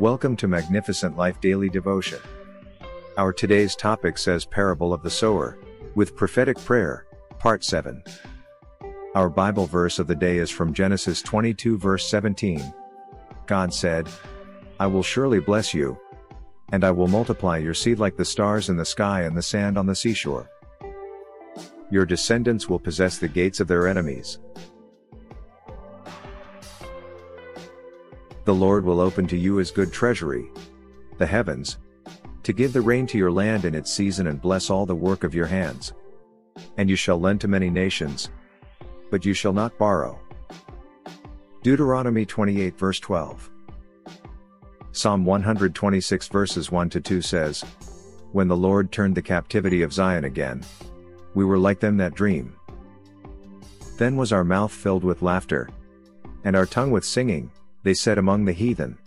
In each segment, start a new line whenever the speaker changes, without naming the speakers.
Welcome to Magnificent Life Daily Devotion. Our today's topic says Parable of the Sower, with prophetic prayer, part 7. Our Bible verse of the day is from Genesis 22 verse 17. God said, I will surely bless you, and I will multiply your seed like the stars in the sky and the sand on the seashore. Your descendants will possess the gates of their enemies. The Lord will open to you his good treasury, the heavens, to give the rain to your land in its season and bless all the work of your hands. And you shall lend to many nations, but you shall not borrow. Deuteronomy 28 verse 12. Psalm 126 verses 1 to 2 says, When the Lord turned the captivity of Zion again, we were like them that dream. Then was our mouth filled with laughter, and our tongue with singing, they said among the heathen.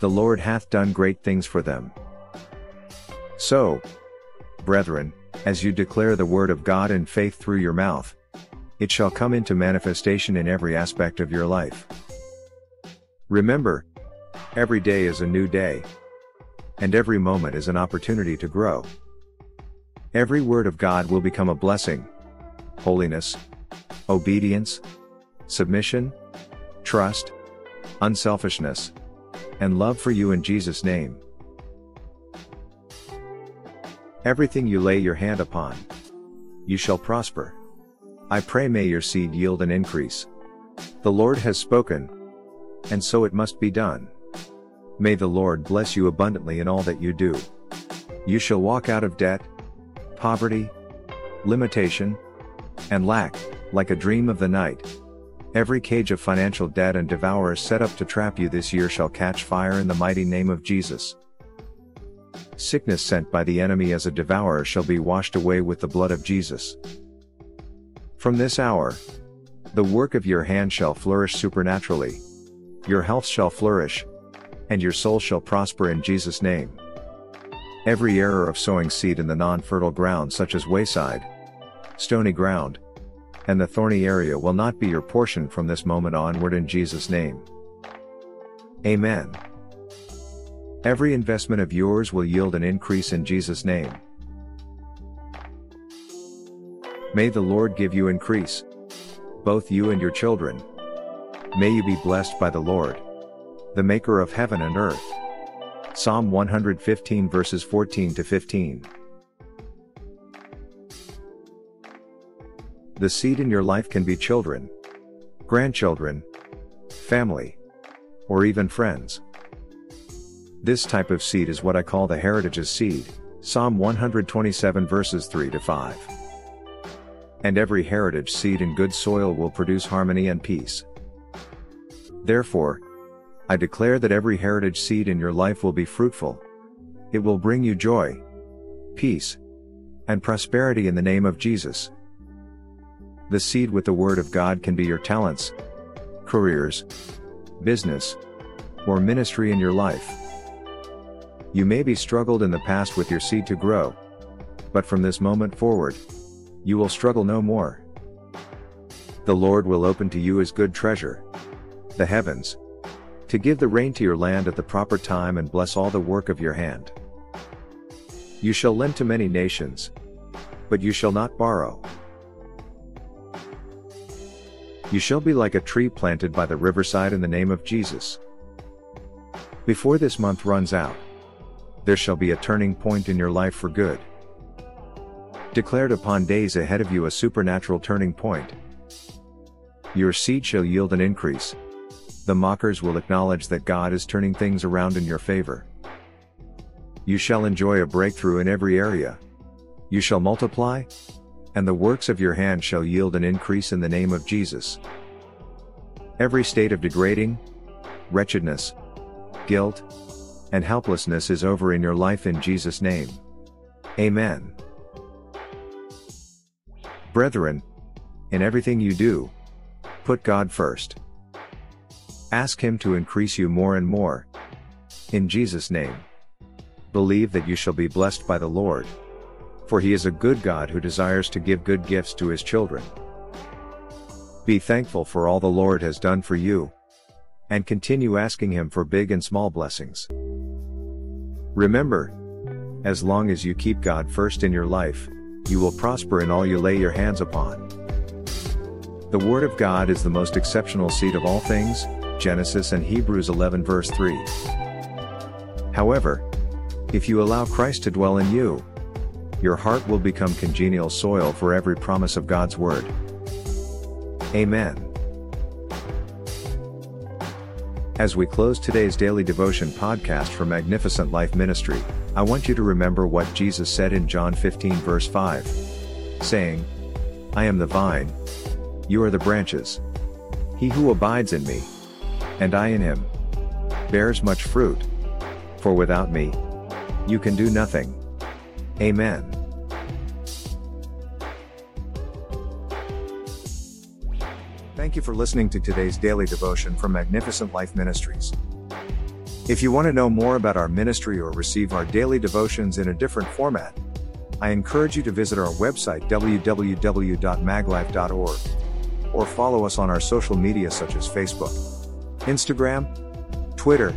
The Lord hath done great things for them. So, brethren, as you declare the word of God in faith through your mouth, it shall come into manifestation in every aspect of your life. Remember, every day is a new day, and every moment is an opportunity to grow. Every word of God will become a blessing. Holiness, obedience, submission, trust, unselfishness, and love for you in Jesus' name. Everything you lay your hand upon, you shall prosper. I pray may your seed yield an increase. The Lord has spoken, and so it must be done. May the Lord bless you abundantly in all that you do. You shall walk out of debt, poverty, limitation, and lack, like a dream of the night. Every cage of financial debt and devourers set up to trap you this year shall catch fire in the mighty name of Jesus. Sickness sent by the enemy as a devourer shall be washed away with the blood of Jesus. From this hour, the work of your hand shall flourish supernaturally. Your health shall flourish, and your soul shall prosper in Jesus' name. Every error of sowing seed in the non-fertile ground such as wayside, stony ground, and the thorny area will not be your portion from this moment onward in Jesus' name. Amen. Every investment of yours will yield an increase in Jesus' name. May the Lord give you increase. Both you and your children. May you be blessed by the Lord, the Maker of heaven and earth. Psalm 115 verses 14 to 15. The seed in your life can be children, grandchildren, family, or even friends. This type of seed is what I call the heritage's seed, Psalm 127 verses 3 to 5. And every heritage seed in good soil will produce harmony and peace. Therefore, I declare that every heritage seed in your life will be fruitful. It will bring you joy, peace, and prosperity in the name of Jesus. The seed with the Word of God can be your talents, careers, business, or ministry in your life. You may be struggled in the past with your seed to grow. But from this moment forward, you will struggle no more. The Lord will open to you his good treasure, the heavens, to give the rain to your land at the proper time and bless all the work of your hand. You shall lend to many nations, but you shall not borrow. You shall be like a tree planted by the riverside in the name of Jesus. Before this month runs out, there shall be a turning point in your life for good. Declared upon days ahead of you a supernatural turning point. Your seed shall yield an increase. The mockers will acknowledge that God is turning things around in your favor. You shall enjoy a breakthrough in every area. You shall multiply, and the works of your hand shall yield an increase in the name of Jesus. Every state of degrading, wretchedness, guilt, and helplessness is over in your life in Jesus' name. Amen. Brethren, in everything you do, put God first. Ask Him to increase you more and more. In Jesus' name. Believe that you shall be blessed by the Lord for he is a good God who desires to give good gifts to his children. Be thankful for all the Lord has done for you. and continue asking Him for big and small blessings. Remember, as long as you keep God first in your life, you will prosper in all you lay your hands upon. The Word of God is the most exceptional seed of all things, Genesis and Hebrews 11 verse 3. However, if you allow Christ to dwell in you, your heart will become congenial soil for every promise of God's Word. Amen. As we close today's daily devotion podcast for Magnificent Life Ministry, I want you to remember what Jesus said in John 15 verse 5, saying, I am the vine, you are the branches. He who abides in me, and I in him, bears much fruit. For without me, you can do nothing. Amen. Thank you for listening to today's daily devotion from Magnificent Life Ministries. If you want to know more about our ministry or receive our daily devotions in a different format, I encourage you to visit our website www.maglife.org or follow us on our social media such as Facebook, Instagram, Twitter,